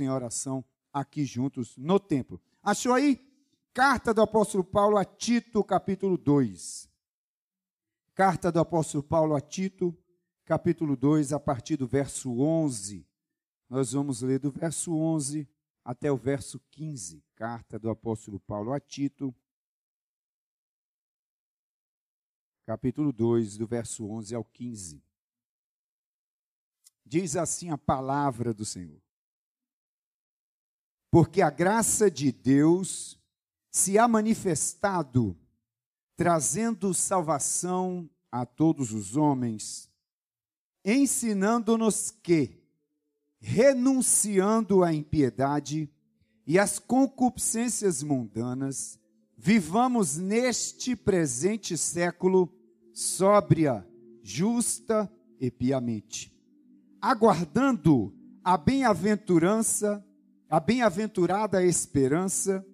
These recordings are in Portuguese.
em oração aqui juntos no templo. Achou aí? Carta do apóstolo Paulo a Tito, capítulo 2. Carta do apóstolo Paulo a Tito, capítulo 2, a partir do verso 11. Nós vamos ler do verso 11 até o verso 15. Carta do apóstolo Paulo a Tito, capítulo 2, do verso 11 ao 15. Diz assim a palavra do Senhor. Porque a graça de Deus se há manifestado, trazendo salvação a todos os homens, ensinando-nos que, renunciando à impiedade e às concupiscências mundanas, vivamos neste presente século sóbria, justa e piamente, aguardando a bem-aventurança, a bem-aventurada esperança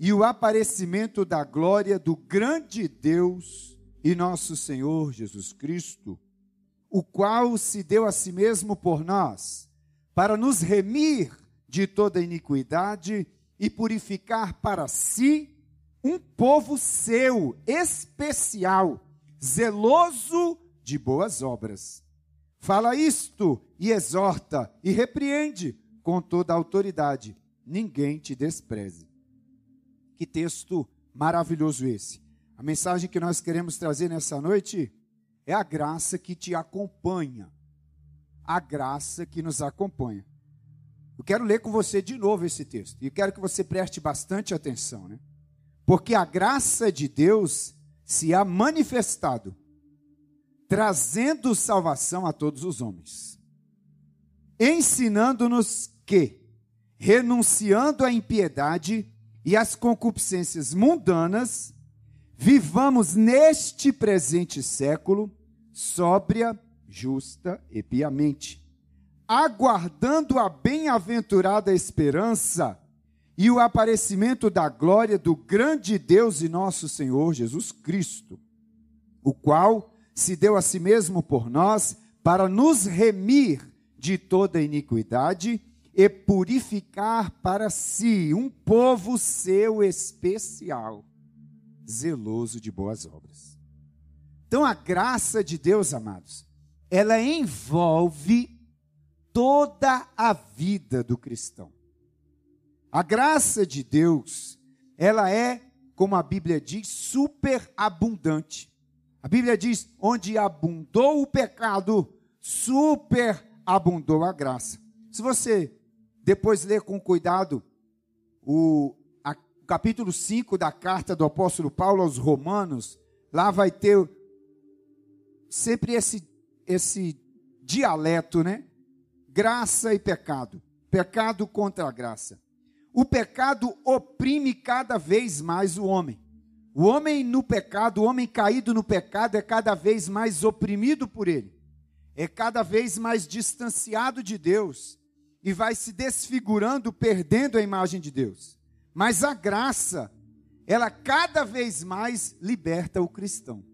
e o aparecimento da glória do grande Deus e nosso Senhor Jesus Cristo, o qual se deu a si mesmo por nós, para nos remir de toda iniquidade e purificar para si um povo seu, especial, zeloso de boas obras. Fala isto e exorta e repreende com toda a autoridade. Ninguém te despreze. Que texto maravilhoso esse. A mensagem que nós queremos trazer nessa noite é a graça que te acompanha. A graça que nos acompanha. Eu quero ler com você de novo esse texto. E quero que você preste bastante atenção, né? Porque a graça de Deus se há manifestado, trazendo salvação a todos os homens, ensinando-nos que, renunciando à impiedade e às concupiscências mundanas, vivamos neste presente século sóbria, justa e piamente, aguardando a bem-aventurada esperança e o aparecimento da glória do grande Deus e nosso Senhor Jesus Cristo, o qual se deu a si mesmo por nós para nos remir de toda iniquidade e purificar para si um povo seu especial, zeloso de boas obras. Então a graça de Deus, amados, ela envolve toda a vida do cristão. A graça de Deus, ela é, como a Bíblia diz, superabundante. A Bíblia diz: onde abundou o pecado, superabundou a graça. Se você depois ler com cuidado o, a, capítulo 5 da carta do apóstolo Paulo aos Romanos, lá vai ter sempre esse, esse dialeto, né? Graça e pecado. Pecado contra a graça o pecado oprime cada vez mais o homem. O homem no pecado, o homem caído no pecado, é cada vez mais oprimido por ele, é cada vez mais distanciado de Deus e vai se desfigurando, perdendo a imagem de Deus. Mas a graça, ela cada vez mais liberta o cristão.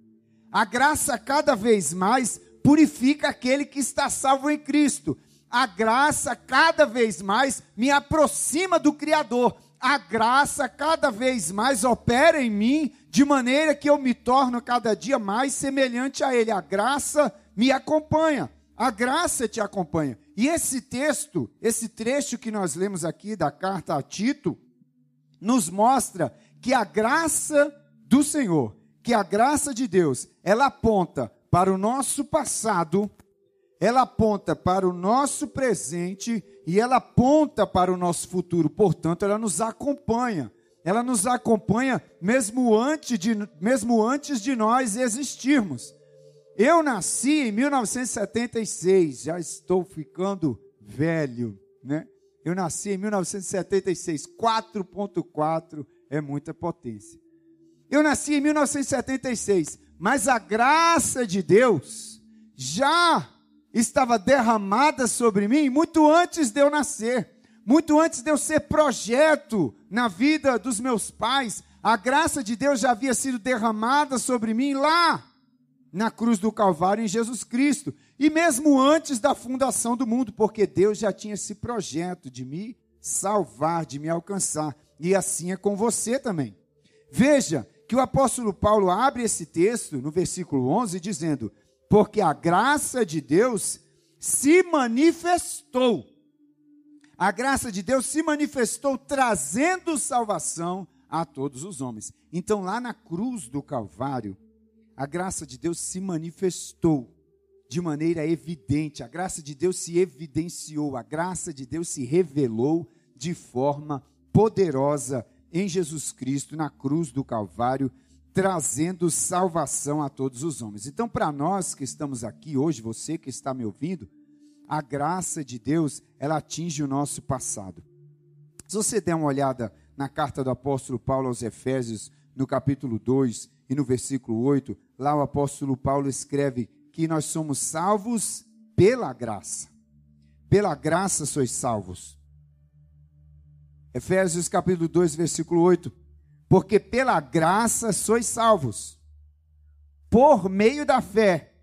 A graça cada vez mais purifica aquele que está salvo em Cristo a graça cada vez mais me aproxima do Criador. A graça cada vez mais opera em mim de maneira que eu me torno cada dia mais semelhante a Ele. A graça me acompanha. A graça te acompanha. E esse texto, esse trecho que nós lemos aqui da carta a Tito, nos mostra que a graça do Senhor, que a graça de Deus, ela aponta para o nosso passado ela aponta para o nosso presente e ela aponta para o nosso futuro. Portanto, ela nos acompanha. Ela nos acompanha mesmo antes de, mesmo antes de nós existirmos. Eu nasci em 1976, já estou ficando velho, né? Eu nasci em 1976, 4.4 é muita potência. Eu nasci em 1976, mas a graça de Deus já estava derramada sobre mim muito antes de eu nascer, muito antes de eu ser projeto na vida dos meus pais. A graça de Deus já havia sido derramada sobre mim lá na cruz do Calvário em Jesus Cristo. E mesmo antes da fundação do mundo, porque Deus já tinha esse projeto de me salvar, de me alcançar. E assim é com você também. Veja que o apóstolo Paulo abre esse texto no versículo 11 dizendo: Porque a graça de Deus se manifestou. A graça de Deus se manifestou trazendo salvação a todos os homens. Então, lá na cruz do Calvário, a graça de Deus se manifestou de maneira evidente, a graça de Deus se evidenciou, a graça de Deus se revelou de forma poderosa em Jesus Cristo na cruz do Calvário, trazendo salvação a todos os homens. Então, para nós que estamos aqui hoje, você que está me ouvindo, a graça de Deus, ela atinge o nosso passado. Se você der uma olhada na carta do apóstolo Paulo aos Efésios, no capítulo 2 e no versículo 8, lá o apóstolo Paulo escreve que nós somos salvos pela graça. Pela graça sois salvos. Efésios capítulo 2, versículo 8. Porque pela graça sois salvos, por meio da fé.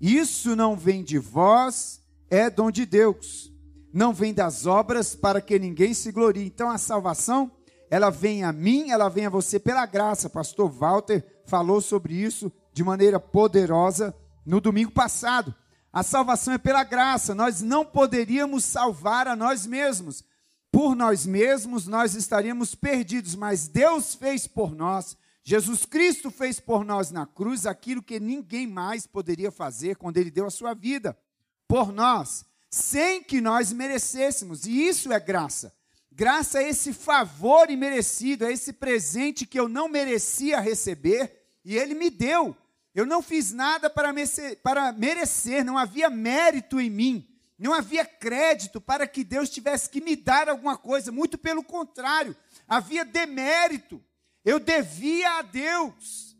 Isso não vem de vós, é dom de Deus. Não vem das obras para que ninguém se glorie. Então a salvação, ela vem a mim, ela vem a você pela graça. Pastor Walter falou sobre isso de maneira poderosa no domingo passado. A salvação é pela graça. Nós não poderíamos salvar a nós mesmos. Por nós mesmos nós estaríamos perdidos, mas Deus fez por nós. Jesus Cristo fez por nós na cruz aquilo que ninguém mais poderia fazer quando ele deu a sua vida por nós, sem que nós merecêssemos. E isso é graça. Graça é esse favor imerecido, é esse presente que eu não merecia receber e ele me deu. Eu não fiz nada para merecer, para merecer, não havia mérito em mim, não havia crédito para que Deus tivesse que me dar alguma coisa, muito pelo contrário, havia demérito. Eu devia a Deus.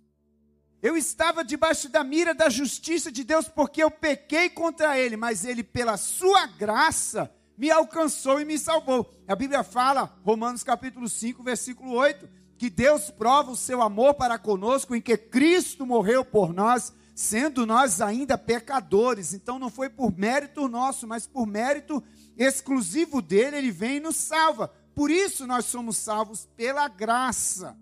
Eu estava debaixo da mira da justiça de Deus porque eu pequei contra ele, mas ele, pela sua graça, me alcançou e me salvou. A Bíblia fala, Romanos capítulo 5, versículo 8, que Deus prova o seu amor para conosco em que Cristo morreu por nós, sendo nós ainda pecadores. Então não foi por mérito nosso, mas por mérito exclusivo dele, ele vem e nos salva. Por isso nós somos salvos pela graça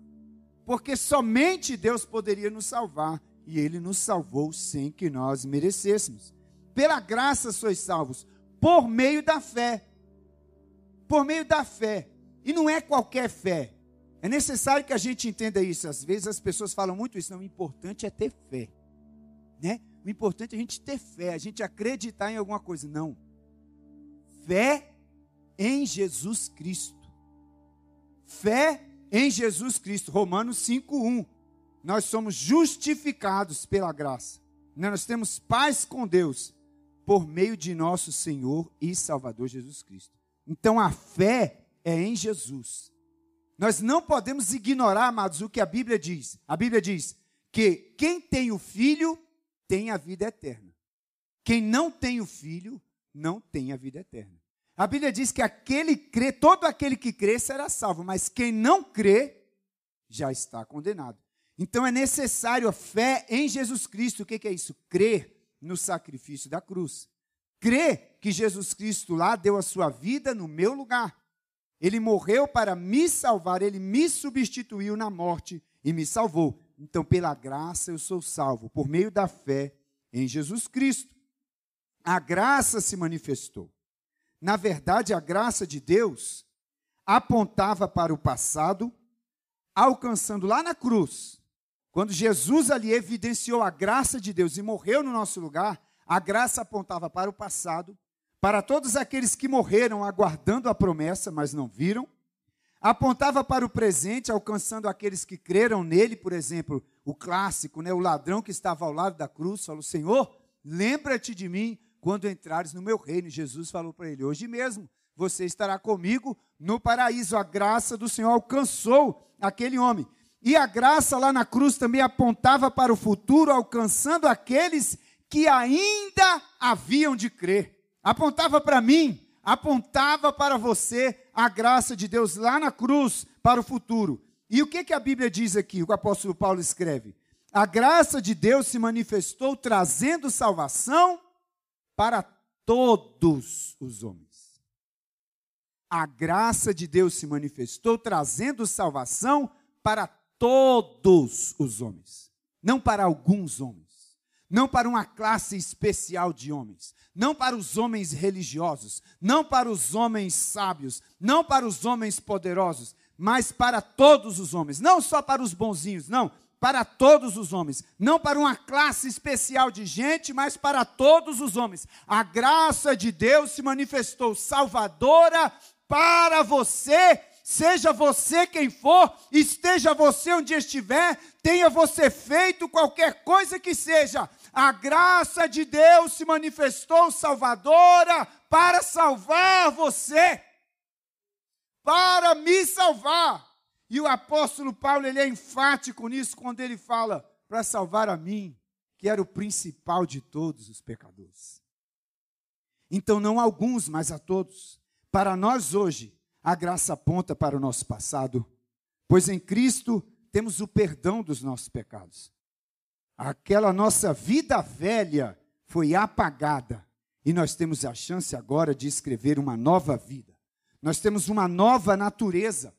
porque somente Deus poderia nos salvar e Ele nos salvou sem que nós merecêssemos. Pela graça sois salvos, por meio da fé. Por meio da fé. E não é qualquer fé. É necessário que a gente entenda isso. Às vezes as pessoas falam muito isso. Não, o importante é ter fé. Né? O importante é a gente ter fé, a gente acreditar em alguma coisa. Não. Fé em Jesus Cristo. Fé em Jesus Cristo. Romanos 5:1. Nós somos justificados pela graça. Nós temos paz com Deus por meio de nosso Senhor e Salvador Jesus Cristo. Então a fé é em Jesus. Nós não podemos ignorar, amados, o que a Bíblia diz. A Bíblia diz que quem tem o filho tem a vida eterna. Quem não tem o filho não tem a vida eterna. A Bíblia diz que aquele crê, todo aquele que crê será salvo, mas quem não crê já está condenado. Então é necessário a fé em Jesus Cristo. O que é isso? Crer no sacrifício da cruz. Crer que Jesus Cristo lá deu a sua vida no meu lugar. Ele morreu para me salvar, ele me substituiu na morte e me salvou. Então, pela graça, eu sou salvo, por meio da fé em Jesus Cristo. A graça se manifestou. Na verdade, a graça de Deus apontava para o passado, alcançando lá na cruz. Quando Jesus ali evidenciou a graça de Deus e morreu no nosso lugar, a graça apontava para o passado, para todos aqueles que morreram aguardando a promessa, mas não viram. Apontava para o presente, alcançando aqueles que creram nele, por exemplo, o clássico, né, o ladrão que estava ao lado da cruz, falou: Senhor, lembra-te de mim quando entrares no meu reino. Jesus falou para ele: Hoje mesmo você estará comigo no paraíso. A graça do Senhor alcançou aquele homem. E a graça lá na cruz também apontava para o futuro, alcançando aqueles que ainda haviam de crer. Apontava para mim, apontava para você a graça de Deus lá na cruz para o futuro. E o que, que a Bíblia diz aqui? O apóstolo Paulo escreve: A graça de Deus se manifestou trazendo salvação para todos os homens. A graça de Deus se manifestou trazendo salvação para todos os homens, não para alguns homens. Não para uma classe especial de homens, não para os homens religiosos, não para os homens sábios, não para os homens poderosos, mas para todos os homens, não só para os bonzinhos, não, para todos os homens, não para uma classe especial de gente, mas para todos os homens. A graça de Deus se manifestou salvadora para você seja você quem for, esteja você onde estiver, tenha você feito qualquer coisa que seja, a graça de Deus se manifestou salvadora para salvar você, para me salvar. E o apóstolo Paulo, ele é enfático nisso quando ele fala para salvar a mim, que era o principal de todos os pecadores. Então, não alguns, mas a todos. Para nós hoje, a graça aponta para o nosso passado, pois em Cristo temos o perdão dos nossos pecados. Aquela nossa vida velha foi apagada e nós temos a chance agora de escrever uma nova vida. Nós temos uma nova natureza.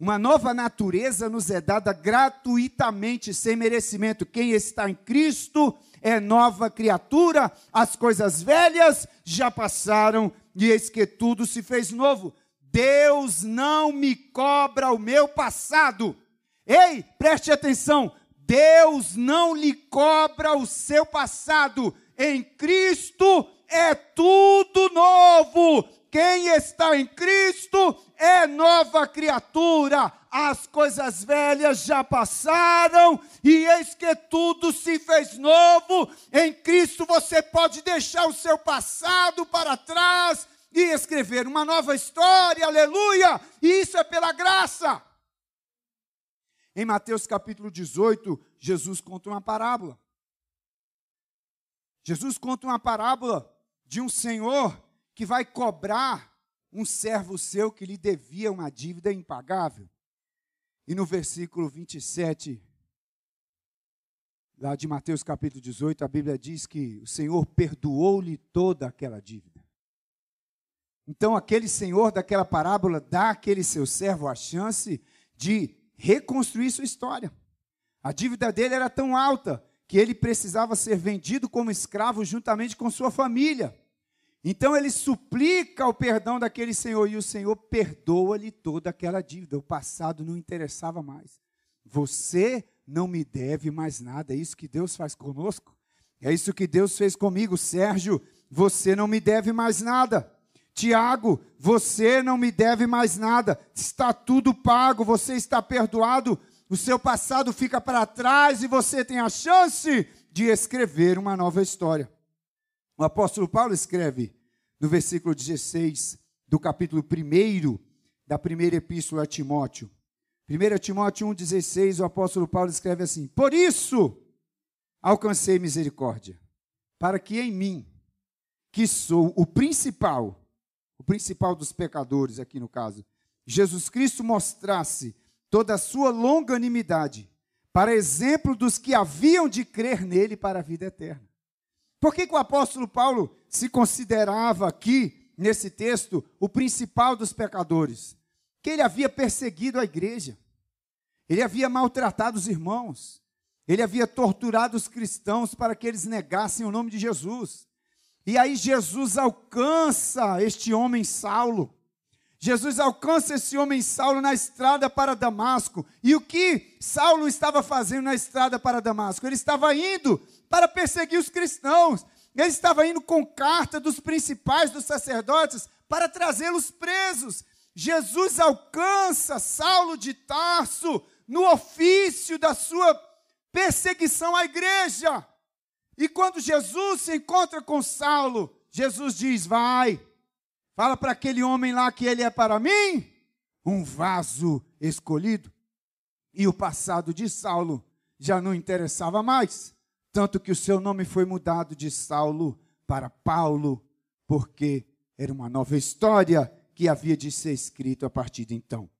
Uma nova natureza nos é dada gratuitamente, sem merecimento. Quem está em Cristo é nova criatura, as coisas velhas já passaram e eis que tudo se fez novo. Deus não me cobra o meu passado. Ei, preste atenção, Deus não lhe cobra o seu passado. Em Cristo é tudo novo. Quem está em Cristo é nova criatura. As coisas velhas já passaram e eis que tudo se fez novo. Em Cristo você pode deixar o seu passado para trás e escrever uma nova história. Aleluia! E isso é pela graça. Em Mateus capítulo 18, Jesus conta uma parábola. Jesus conta uma parábola de um senhor que vai cobrar um servo seu que lhe devia uma dívida impagável. E no versículo 27, lá de Mateus capítulo 18, a Bíblia diz que o Senhor perdoou-lhe toda aquela dívida. Então, aquele senhor daquela parábola dá àquele seu servo a chance de reconstruir sua história. A dívida dele era tão alta que ele precisava ser vendido como escravo juntamente com sua família. Então ele suplica o perdão daquele senhor e o senhor perdoa-lhe toda aquela dívida. O passado não interessava mais. Você não me deve mais nada. É isso que Deus faz conosco. É isso que Deus fez comigo, Sérgio. Você não me deve mais nada. Tiago, você não me deve mais nada, está tudo pago, você está perdoado, o seu passado fica para trás e você tem a chance de escrever uma nova história. O apóstolo Paulo escreve no versículo 16 do capítulo 1 da primeira epístola a Timóteo. 1 Timóteo 1,16, o apóstolo Paulo escreve assim: Por isso alcancei misericórdia, para que em mim, que sou o principal, o principal dos pecadores aqui no caso, Jesus Cristo mostrasse toda a sua longanimidade, para exemplo dos que haviam de crer nele para a vida eterna. Por que, que o apóstolo Paulo se considerava aqui, nesse texto, o principal dos pecadores? Que ele havia perseguido a igreja, ele havia maltratado os irmãos, ele havia torturado os cristãos para que eles negassem o nome de Jesus. E aí Jesus alcança este homem Saulo. Jesus alcança esse homem Saulo na estrada para Damasco. E o que Saulo estava fazendo na estrada para Damasco? Ele estava indo para perseguir os cristãos. Ele estava indo com carta dos principais dos sacerdotes para trazê-los presos. Jesus alcança Saulo de Tarso no ofício da sua perseguição à igreja. E quando Jesus se encontra com Saulo, Jesus diz: Vai, fala para aquele homem lá que ele é para mim um vaso escolhido. E o passado de Saulo já não interessava mais, tanto que o seu nome foi mudado de Saulo para Paulo, porque era uma nova história que havia de ser escrito a partir de então.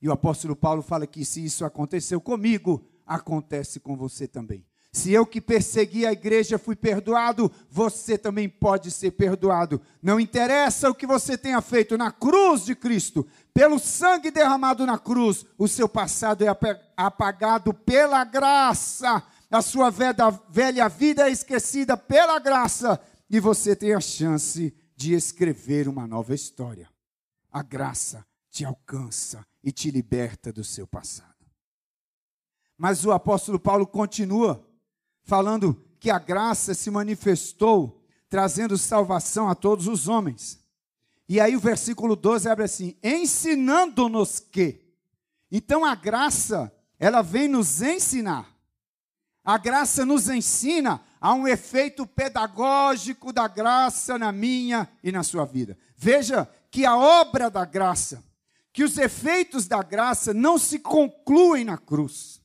E o apóstolo Paulo fala que se isso aconteceu comigo, acontece com você também. Se eu que persegui a igreja fui perdoado, você também pode ser perdoado. Não interessa o que você tenha feito na cruz de Cristo, pelo sangue derramado na cruz, o seu passado é apagado pela graça, a sua velha vida é esquecida pela graça, e você tem a chance de escrever uma nova história. A graça te alcança e te liberta do seu passado. Mas o apóstolo Paulo continua falando que a graça se manifestou trazendo salvação a todos os homens. E aí o versículo 12 abre assim: ensinando-nos que. Então a graça, ela vem nos ensinar. A graça nos ensina a um efeito pedagógico da graça na minha e na sua vida. Veja que a obra da graça, que os efeitos da graça não se concluem na cruz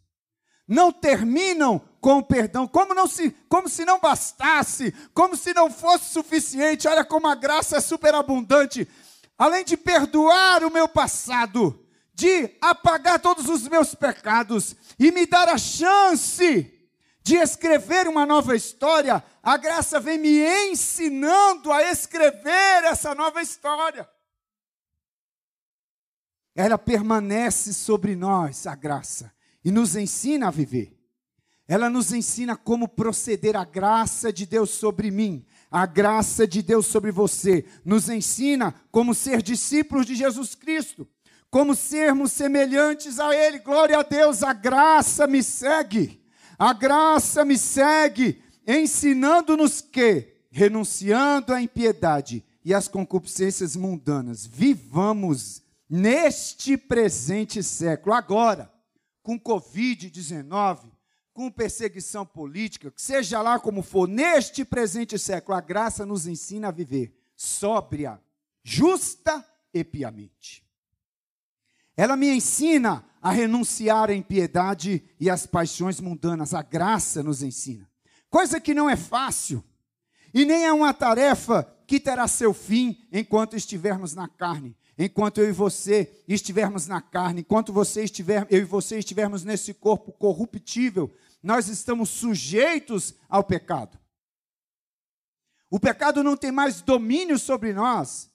não terminam com o perdão, como, não se, como se não bastasse, como se não fosse suficiente. Olha como a graça é superabundante. Além de perdoar o meu passado, de apagar todos os meus pecados e me dar a chance de escrever uma nova história, a graça vem me ensinando a escrever essa nova história. Ela permanece sobre nós, a graça e nos ensina a viver. Ela nos ensina como proceder a graça de Deus sobre mim, a graça de Deus sobre você. Nos ensina como ser discípulos de Jesus Cristo, como sermos semelhantes a Ele. Glória a Deus, a graça me segue. A graça me segue, ensinando-nos que, renunciando à impiedade e às concupiscências mundanas, vivamos neste presente século, agora com Covid-19, com perseguição política, seja lá como for, neste presente século, a graça nos ensina a viver sóbria, justa e piamente. Ela me ensina a renunciar à impiedade e às paixões mundanas. A graça nos ensina. Coisa que não é fácil e nem é uma tarefa que terá seu fim enquanto estivermos na carne enquanto eu e você estivermos na carne, enquanto você estiver, eu e você estivermos nesse corpo corruptível, nós estamos sujeitos ao pecado. O pecado não tem mais domínio sobre nós,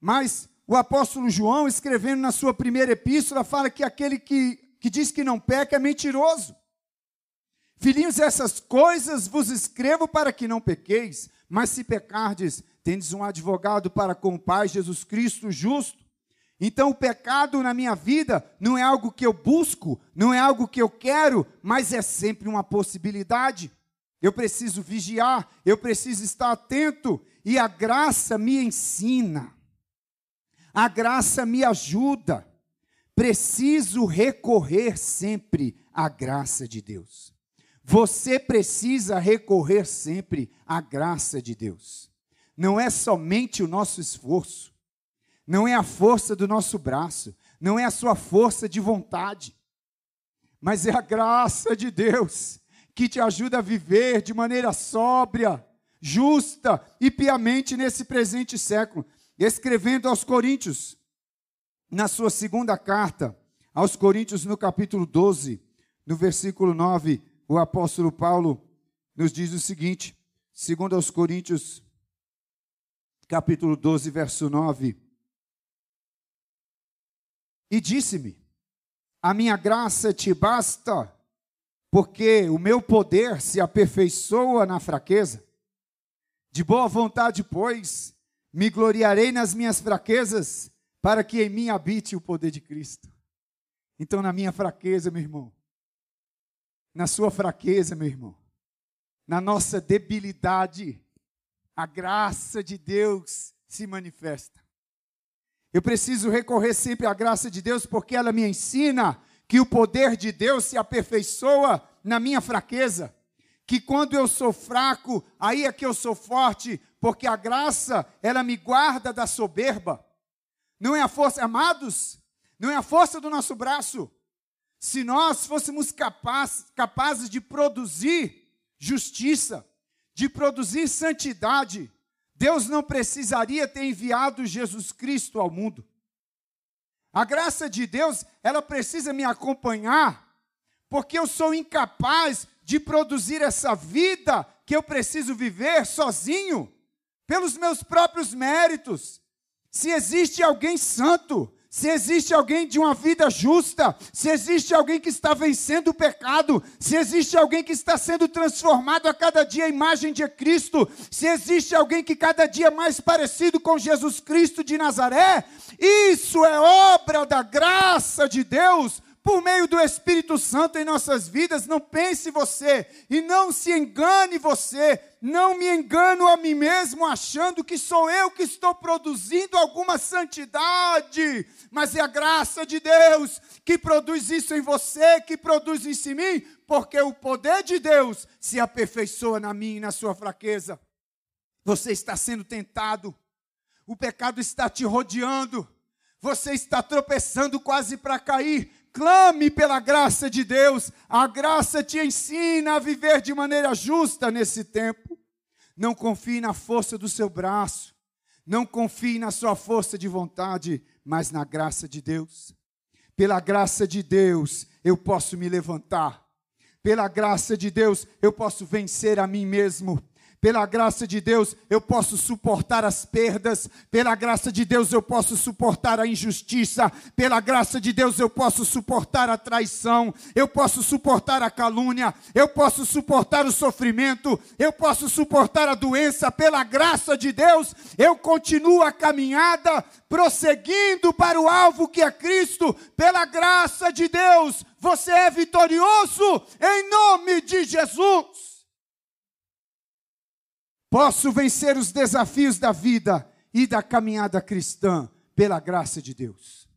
mas o apóstolo João, escrevendo na sua primeira epístola, fala que aquele que, que diz que não peca é mentiroso. Filhinhos, essas coisas vos escrevo para que não pequeis, mas se pecardes, tendes um advogado para com o Pai, Jesus Cristo justo. Então, o pecado na minha vida não é algo que eu busco, não é algo que eu quero, mas é sempre uma possibilidade. Eu preciso vigiar, eu preciso estar atento, e a graça me ensina, a graça me ajuda. Preciso recorrer sempre à graça de Deus. Você precisa recorrer sempre à graça de Deus não é somente o nosso esforço, não é a força do nosso braço, não é a sua força de vontade, mas é a graça de Deus que te ajuda a viver de maneira sóbria, justa e piamente nesse presente século. Escrevendo aos Coríntios, na sua segunda carta, aos Coríntios, no capítulo 12, no versículo 9, o apóstolo Paulo nos diz o seguinte: segundo aos Coríntios capítulo 12, verso 9. E disse-me: A minha graça te basta, porque o meu poder se aperfeiçoa na fraqueza. De boa vontade, pois, me gloriarei nas minhas fraquezas, para que em mim habite o poder de Cristo. Então, na minha fraqueza, meu irmão, na sua fraqueza, meu irmão, na nossa debilidade, a graça de Deus se manifesta. Eu preciso recorrer sempre à graça de Deus porque ela me ensina que o poder de Deus se aperfeiçoa na minha fraqueza. Que quando eu sou fraco, aí é que eu sou forte, porque a graça, ela me guarda da soberba. Não é a força, amados, não é a força do nosso braço. Se nós fôssemos capaz, capazes de produzir justiça, de produzir santidade, Deus não precisaria ter enviado Jesus Cristo ao mundo. A graça de Deus, ela precisa me acompanhar porque eu sou incapaz de produzir essa vida que eu preciso viver sozinho, pelos meus próprios méritos. Se existe alguém santo, se existe alguém de uma vida justa, se existe alguém que está vencendo o pecado, se existe alguém que está sendo transformado a cada dia à imagem de Cristo, se existe alguém que cada dia é mais parecido com Jesus Cristo de Nazaré, isso é obra da graça de Deus por meio do Espírito Santo em nossas vidas. Não pense você e não se engane você. Não me engano a mim mesmo achando que sou eu que estou produzindo alguma santidade, mas é a graça de Deus que produz isso em você, que produz isso em mim, porque o poder de Deus se aperfeiçoa na minha e na sua fraqueza. Você está sendo tentado, o pecado está te rodeando, você está tropeçando quase para cair, clame pela graça de Deus. A graça te ensina a viver de maneira justa nesse tempo. Não confie na força do seu braço. Não confie na sua força de vontade, mas na graça de Deus. Pela graça de Deus, eu posso me levantar. Pela graça de Deus, eu posso vencer a mim mesmo. Pela graça de Deus, eu posso suportar as perdas. Pela graça de Deus, eu posso suportar a injustiça. Pela graça de Deus, eu posso suportar a traição. Eu posso suportar a calúnia. Eu posso suportar o sofrimento. Eu posso suportar a doença. Pela graça de Deus, eu continuo a caminhada, prosseguindo para o alvo que é Cristo. Pela graça de Deus, você é vitorioso em nome de Jesus. Posso vencer os desafios da vida e da caminhada cristã pela graça de Deus.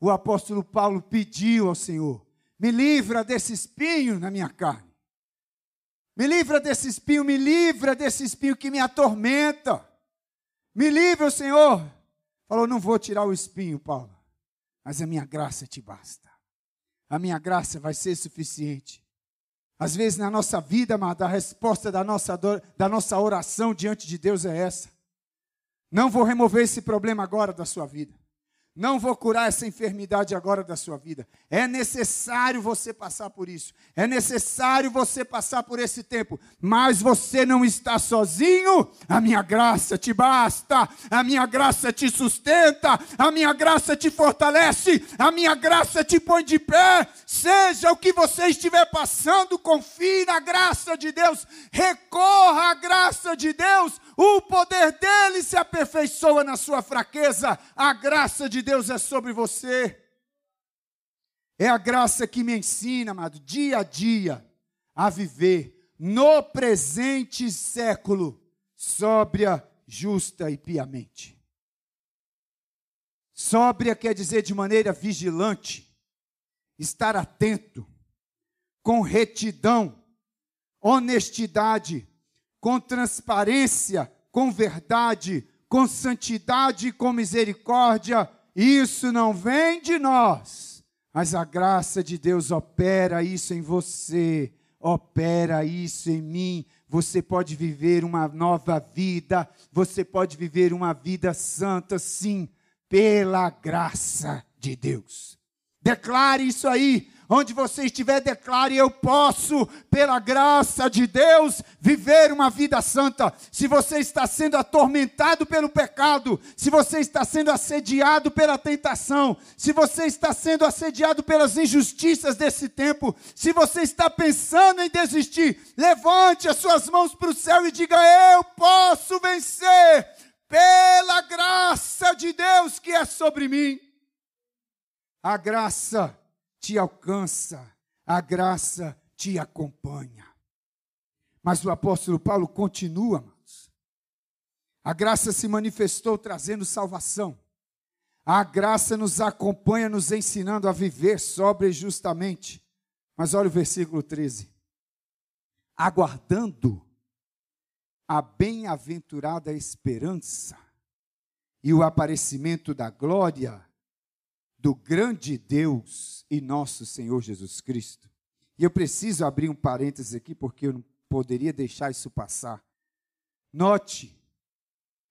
O apóstolo Paulo pediu ao Senhor: me livra desse espinho na minha carne. Me livra desse espinho, me livra desse espinho que me atormenta. Me livra, Senhor. Falou: não vou tirar o espinho, Paulo, mas a minha graça te basta. A minha graça vai ser suficiente. Às vezes na nossa vida, amada, a resposta da nossa, dor, da nossa oração diante de Deus é essa. Não vou remover esse problema agora da sua vida. Não vou curar essa enfermidade agora da sua vida. É necessário você passar por isso. É necessário você passar por esse tempo. Mas você não está sozinho. A minha graça te basta. A minha graça te sustenta. A minha graça te fortalece. A minha graça te põe de pé. Seja o que você estiver passando, confie na graça de Deus. Recorra à graça de Deus o poder dele se aperfeiçoa na sua fraqueza. A graça de Deus é sobre você. É a graça que me ensina, amado, dia a dia, a viver no presente século, sóbria, justa e piamente. Sóbria quer dizer de maneira vigilante, estar atento, com retidão, honestidade, com transparência, com verdade, com santidade e com misericórdia. Isso não vem de nós, mas a graça de Deus opera isso em você, opera isso em mim. Você pode viver uma nova vida, você pode viver uma vida santa, sim, pela graça de Deus. Declare isso aí, Onde você estiver, declare: Eu posso, pela graça de Deus, viver uma vida santa. Se você está sendo atormentado pelo pecado, se você está sendo assediado pela tentação, se você está sendo assediado pelas injustiças desse tempo, se você está pensando em desistir, levante as suas mãos para o céu e diga: Eu posso vencer pela graça de Deus que é sobre mim. A graça te alcança, a graça te acompanha. Mas o apóstolo Paulo continua, amados. A graça se manifestou trazendo salvação. A graça nos acompanha, nos ensinando a viver sobre justamente. Mas olha o versículo 13. Aguardando a bem-aventurada esperança e o aparecimento da glória do grande Deus e nosso Senhor Jesus Cristo. E eu preciso abrir um parênteses aqui porque eu não poderia deixar isso passar. Note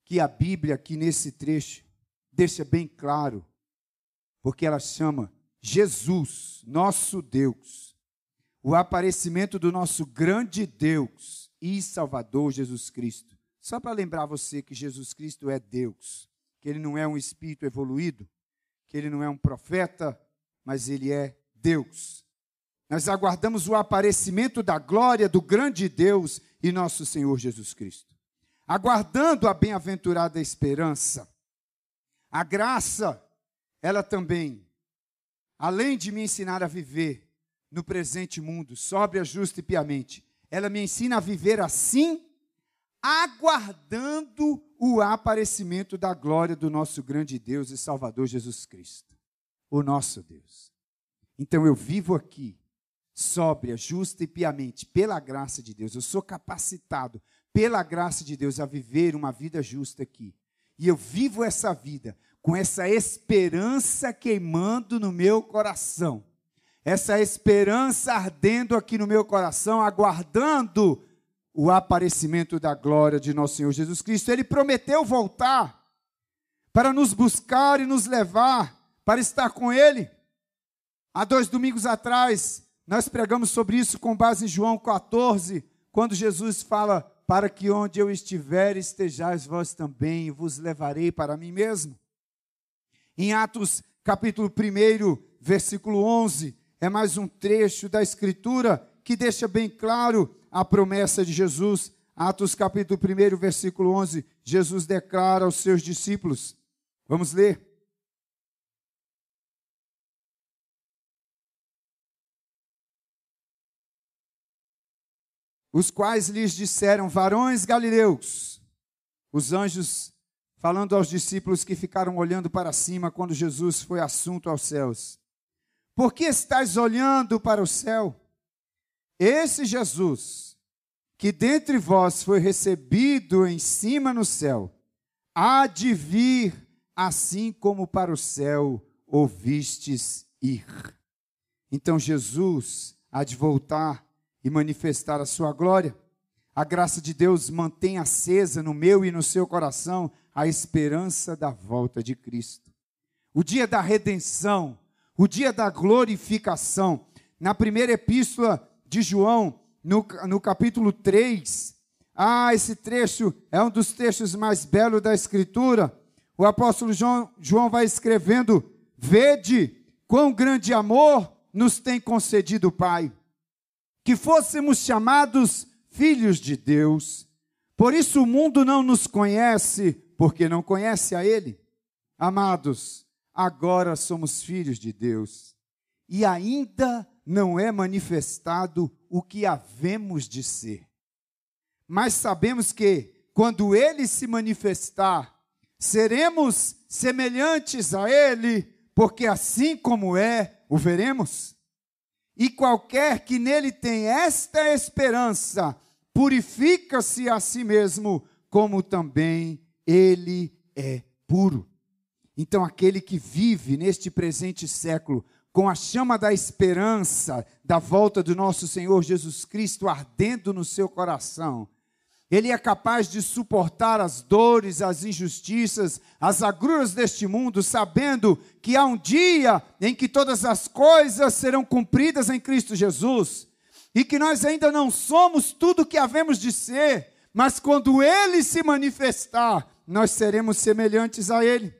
que a Bíblia aqui nesse trecho deixa bem claro, porque ela chama Jesus, nosso Deus, o aparecimento do nosso grande Deus e Salvador Jesus Cristo. Só para lembrar você que Jesus Cristo é Deus, que ele não é um espírito evoluído, que ele não é um profeta, mas ele é Deus. Nós aguardamos o aparecimento da glória do grande Deus e nosso Senhor Jesus Cristo. Aguardando a bem-aventurada esperança, a graça, ela também, além de me ensinar a viver no presente mundo, sóbria, justa e piamente, ela me ensina a viver assim, aguardando o aparecimento da glória do nosso grande Deus e Salvador Jesus Cristo, o nosso Deus. Então eu vivo aqui, sóbria, justa e piamente, pela graça de Deus. Eu sou capacitado pela graça de Deus a viver uma vida justa aqui. E eu vivo essa vida com essa esperança queimando no meu coração. Essa esperança ardendo aqui no meu coração, aguardando o aparecimento da glória de nosso Senhor Jesus Cristo. Ele prometeu voltar para nos buscar e nos levar para estar com Ele. Há dois domingos atrás, nós pregamos sobre isso com base em João 14, quando Jesus fala: Para que onde eu estiver estejais vós também, vos levarei para mim mesmo. Em Atos capítulo 1, versículo 11, é mais um trecho da Escritura que deixa bem claro a promessa de Jesus. Atos capítulo 1, versículo 11, Jesus declara aos seus discípulos. Vamos ler. os quais lhes disseram: Varões galileus. Os anjos falando aos discípulos que ficaram olhando para cima quando Jesus foi assunto aos céus. Por que estáis olhando para o céu? Esse Jesus, que dentre vós foi recebido em cima no céu, há de vir assim como para o céu ouvistes ir. Então Jesus há de voltar e manifestar a sua glória. A graça de Deus mantém acesa no meu e no seu coração a esperança da volta de Cristo. O dia da redenção, o dia da glorificação. Na primeira epístola de João, no, no capítulo 3, ah, esse trecho é um dos trechos mais belos da Escritura. O apóstolo João, João vai escrevendo: Vede quão grande amor nos tem concedido o Pai que fôssemos chamados filhos de Deus. Por isso o mundo não nos conhece, porque não conhece a Ele. Amados, agora somos filhos de Deus, e ainda não é manifestado o que havemos de ser. Mas sabemos que, quando Ele se manifestar, seremos semelhantes a Ele, porque assim como é, o veremos. E qualquer que nele tem esta esperança, purifica-se a si mesmo, como também ele é puro. Então, aquele que vive neste presente século, com a chama da esperança da volta do nosso Senhor Jesus Cristo ardendo no seu coração, ele é capaz de suportar as dores, as injustiças, as agruras deste mundo, sabendo que há um dia em que todas as coisas serão cumpridas em Cristo Jesus e que nós ainda não somos tudo o que havemos de ser, mas quando Ele se manifestar, nós seremos semelhantes a Ele.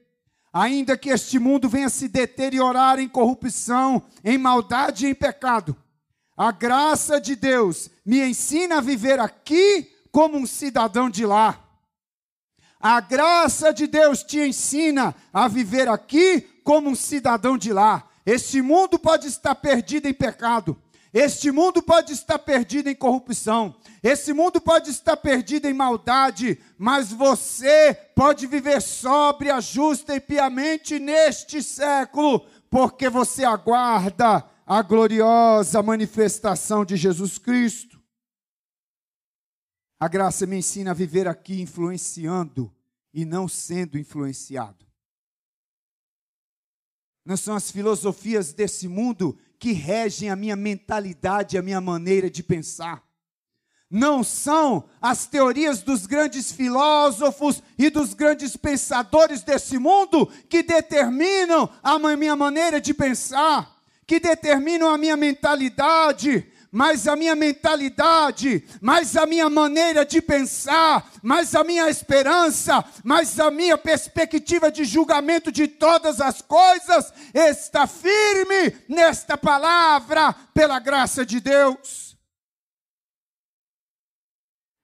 Ainda que este mundo venha se deteriorar em corrupção, em maldade e em pecado, a graça de Deus me ensina a viver aqui como um cidadão de lá. A graça de Deus te ensina a viver aqui como um cidadão de lá. Este mundo pode estar perdido em pecado. Este mundo pode estar perdido em corrupção. Esse mundo pode estar perdido em maldade, mas você pode viver sóbria, justa e piamente neste século, porque você aguarda a gloriosa manifestação de Jesus Cristo. A graça me ensina a viver aqui influenciando e não sendo influenciado. Não são as filosofias desse mundo que regem a minha mentalidade, a minha maneira de pensar. Não são as teorias dos grandes filósofos e dos grandes pensadores desse mundo que determinam a minha maneira de pensar, que determinam a minha mentalidade, mas a minha mentalidade, mais a minha maneira de pensar, mais a minha esperança, mais a minha perspectiva de julgamento de todas as coisas está firme nesta palavra, pela graça de Deus.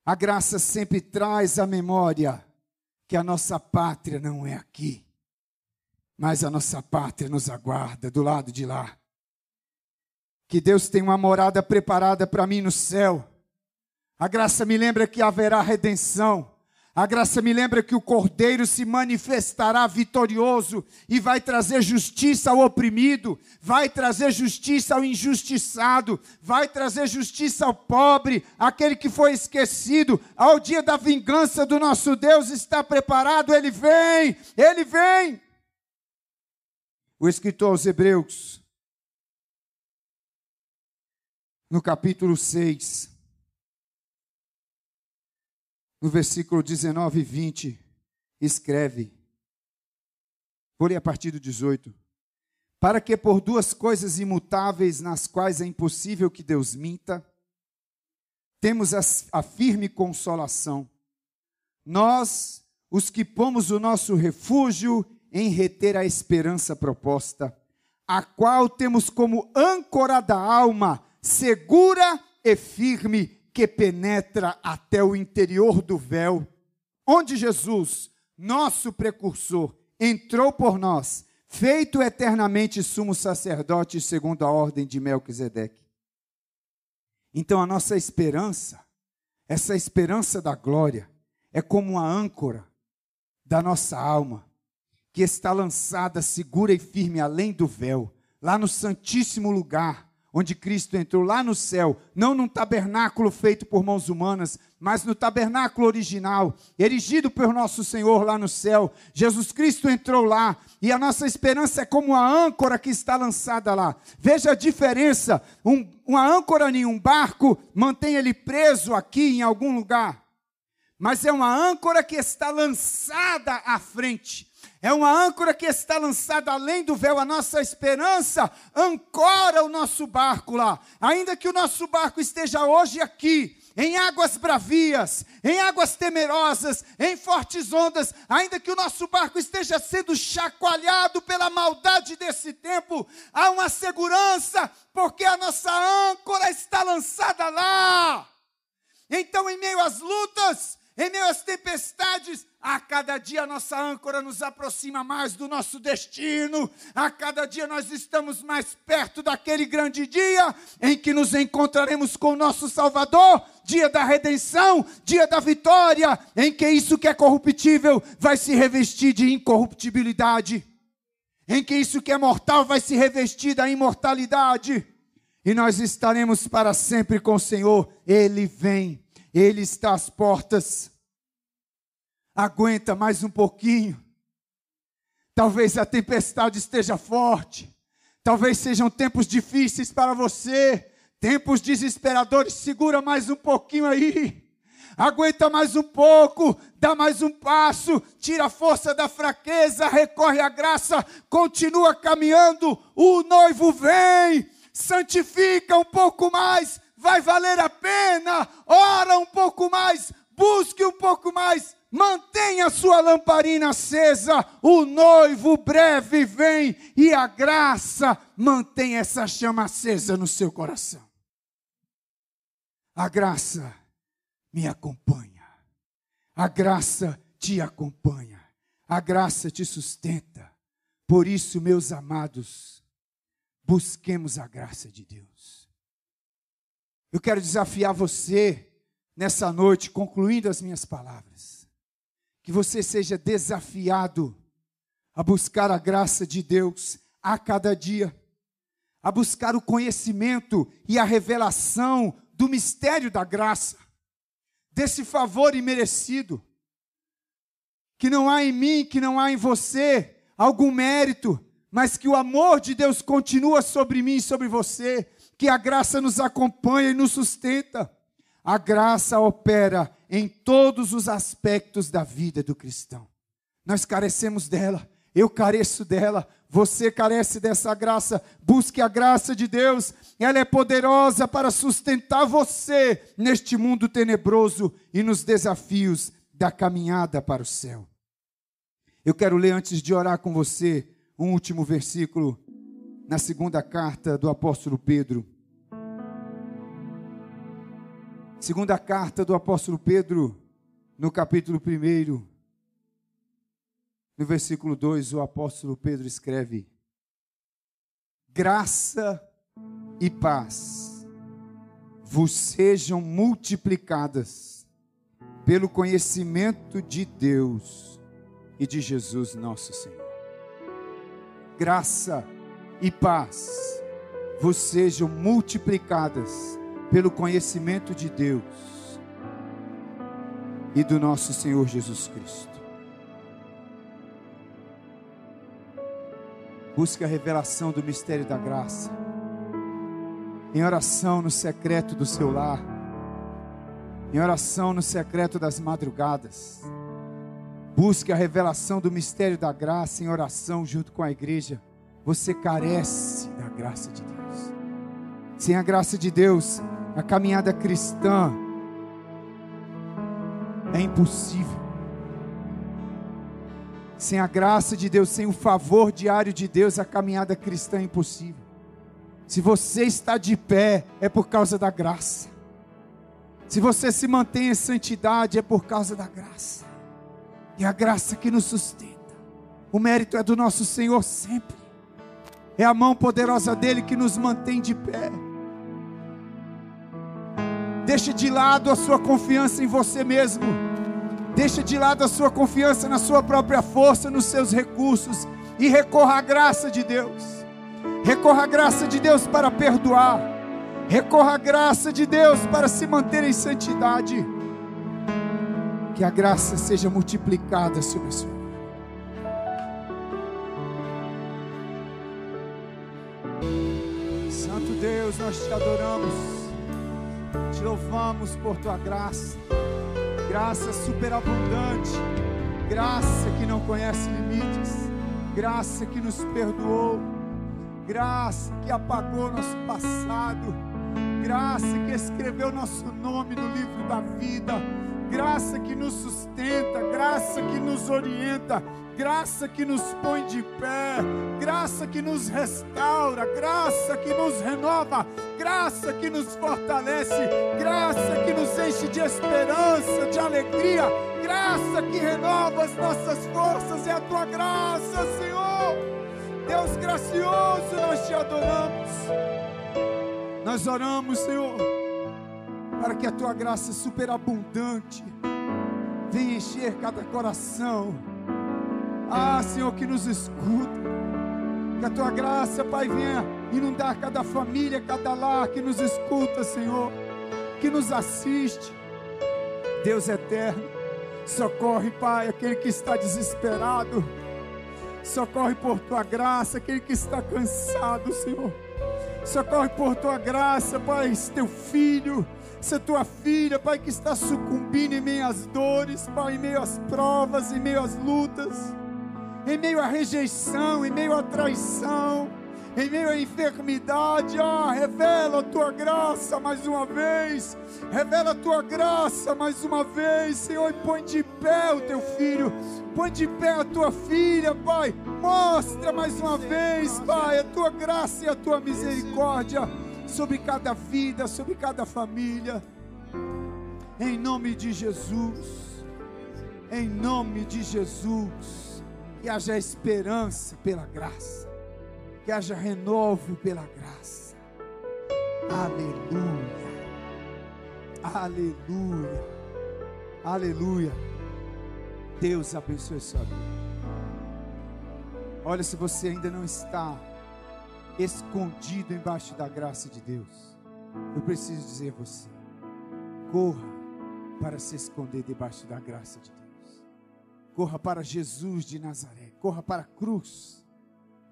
A graça sempre traz à memória que a nossa pátria não é aqui, mas a nossa pátria nos aguarda do lado de lá que Deus tem uma morada preparada para mim no céu. A graça me lembra que haverá redenção. A graça me lembra que o Cordeiro se manifestará vitorioso e vai trazer justiça ao oprimido, vai trazer justiça ao injustiçado, vai trazer justiça ao pobre, aquele que foi esquecido. Ao dia da vingança do nosso Deus está preparado, ele vem, ele vem. O escritor aos Hebreus, no capítulo 6, no versículo 19 e 20, escreve. Vou ler a partir do 18. Para que por duas coisas imutáveis, nas quais é impossível que Deus minta, temos a, firme consolação. Nós, os que pomos o nosso refúgio em reter a esperança proposta, a qual temos como âncora da alma segura e firme que penetra até o interior do véu, onde Jesus, nosso precursor, entrou por nós, feito eternamente sumo sacerdote segundo a ordem de Melquisedeque. Então a nossa esperança, essa esperança da glória, é como uma âncora da nossa alma, que está lançada segura e firme além do véu, lá no santíssimo lugar, onde Cristo entrou lá no céu, não num tabernáculo feito por mãos humanas, mas no tabernáculo original, erigido por nosso Senhor lá no céu. Jesus Cristo entrou lá e a nossa esperança é como a âncora que está lançada lá. Veja a diferença: um, uma âncora em um barco mantém ele preso aqui em algum lugar, mas é uma âncora que está lançada à frente. É uma âncora que está lançada além do véu. A nossa esperança ancora o nosso barco lá. Ainda que o nosso barco esteja hoje aqui, em águas bravias, em águas temerosas, em fortes ondas, ainda que o nosso barco esteja sendo chacoalhado pela maldade desse tempo, há uma segurança, porque a nossa âncora está lançada lá. Então, em meio às lutas, em meio às tempestades, a cada dia nossa âncora nos aproxima mais do nosso destino. A cada dia nós estamos mais perto daquele grande dia em que nos encontraremos com o nosso Salvador, dia da redenção, dia da vitória, em que isso que é corruptível vai se revestir de incorruptibilidade. Em que isso que é mortal vai se revestir da imortalidade. E nós estaremos para sempre com o Senhor. Ele vem, ele está às portas. Aguenta mais um pouquinho. Talvez a tempestade esteja forte. Talvez sejam tempos difíceis para você, tempos desesperadores. Segura mais um pouquinho aí. Aguenta mais um pouco, dá mais um passo, tira a força da fraqueza, recorre à graça, continua caminhando. O noivo vem, santifica um pouco mais, vai valer a pena. Ora um pouco mais, busque um pouco mais Mantenha sua lamparina acesa, o noivo breve vem e a graça mantém essa chama acesa no seu coração. A graça me acompanha, a graça te acompanha, a graça te sustenta. Por isso, meus amados, busquemos a graça de Deus. Eu quero desafiar você nessa noite, concluindo as minhas palavras. Que você seja desafiado a buscar a graça de Deus a cada dia, a buscar o conhecimento e a revelação do mistério da graça, desse favor imerecido, que não há em mim, que não há em você algum mérito, mas que o amor de Deus continua sobre mim e sobre você, que a graça nos acompanha e nos sustenta. A graça opera em todos os aspectos da vida do cristão. Nós carecemos dela. Eu careço dela, você carece dessa graça. Busque a graça de Deus, ela é poderosa para sustentar você neste mundo tenebroso e nos desafios da caminhada para o céu. Eu quero ler antes de orar com você um último versículo na segunda carta do apóstolo Pedro. Segunda carta do apóstolo Pedro, no capítulo 1, no versículo 2, o apóstolo Pedro escreve: Graça e paz vos sejam multiplicadas pelo conhecimento de Deus e de Jesus nosso Senhor. Graça e paz vos sejam multiplicadas pelo conhecimento de Deus e do nosso Senhor Jesus Cristo. Busque a revelação do mistério da graça. Em oração no secreto do seu lar. Em oração no secreto das madrugadas. Busque a revelação do mistério da graça em oração junto com a igreja. Você carece da graça de Deus. Sem a graça de Deus, a caminhada cristã é impossível. Sem a graça de Deus, sem o favor diário de Deus, a caminhada cristã é impossível. Se você está de pé, é por causa da graça. Se você se mantém em santidade, é por causa da graça. E a graça que nos sustenta. O mérito é do nosso Senhor sempre. É a mão poderosa dele que nos mantém de pé. Deixe de lado a sua confiança em você mesmo Deixa de lado a sua confiança na sua própria força, nos seus recursos e recorra à graça de Deus. Recorra à graça de Deus para perdoar. Recorra à graça de Deus para se manter em santidade. Que a graça seja multiplicada sobre a sua vida. Santo Deus, nós te adoramos, te louvamos por tua graça. Graça superabundante, graça que não conhece limites, graça que nos perdoou, graça que apagou nosso passado, graça que escreveu nosso nome no livro da vida, graça que nos sustenta, graça que nos orienta, graça que nos põe de pé, graça que nos restaura, graça que nos renova, graça que nos fortalece, graça que nos enche de esperança, de alegria, graça que renova as nossas forças, é a tua graça, Senhor. Deus gracioso, nós te adoramos. Nós oramos, Senhor, para que a tua graça superabundante venha encher cada coração ah, Senhor, que nos escuta. Que a tua graça, Pai, venha inundar cada família, cada lar que nos escuta, Senhor. Que nos assiste. Deus eterno, socorre, Pai, aquele que está desesperado. Socorre por tua graça, aquele que está cansado, Senhor. Socorre por tua graça, Pai, teu filho, essa tua filha, Pai, que está sucumbindo em meio às dores, Pai, em meio às provas, em meio às lutas em meio à rejeição, em meio à traição, em meio à enfermidade, oh, revela a tua graça mais uma vez, revela a tua graça mais uma vez, Senhor, e põe de pé o teu filho, põe de pé a tua filha, Pai, mostra mais uma vez, Pai, a tua graça e a tua misericórdia sobre cada vida, sobre cada família, em nome de Jesus, em nome de Jesus que haja esperança pela graça, que haja renovo pela graça. Aleluia, aleluia, aleluia. Deus abençoe sua vida. Olha, se você ainda não está escondido embaixo da graça de Deus, eu preciso dizer a você: corra para se esconder debaixo da graça de Deus. Corra para Jesus de Nazaré, corra para a cruz,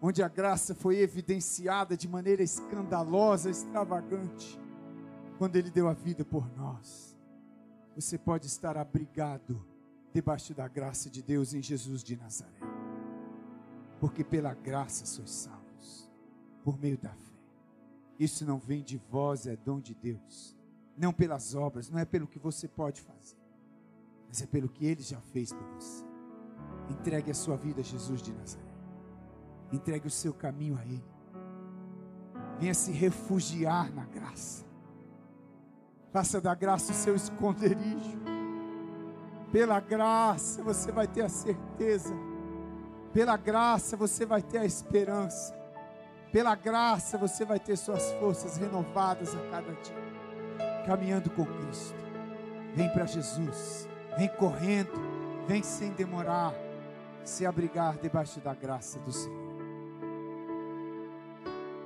onde a graça foi evidenciada de maneira escandalosa, extravagante, quando Ele deu a vida por nós. Você pode estar abrigado debaixo da graça de Deus em Jesus de Nazaré. Porque pela graça sois salvos, por meio da fé. Isso não vem de vós, é dom de Deus. Não pelas obras, não é pelo que você pode fazer, mas é pelo que Ele já fez por você. Entregue a sua vida a Jesus de Nazaré. Entregue o seu caminho a Ele. Venha se refugiar na graça. Faça da graça o seu esconderijo. Pela graça você vai ter a certeza. Pela graça você vai ter a esperança. Pela graça você vai ter suas forças renovadas a cada dia. Caminhando com Cristo. Vem para Jesus. Vem correndo. Vem sem demorar. Se abrigar debaixo da graça do Senhor.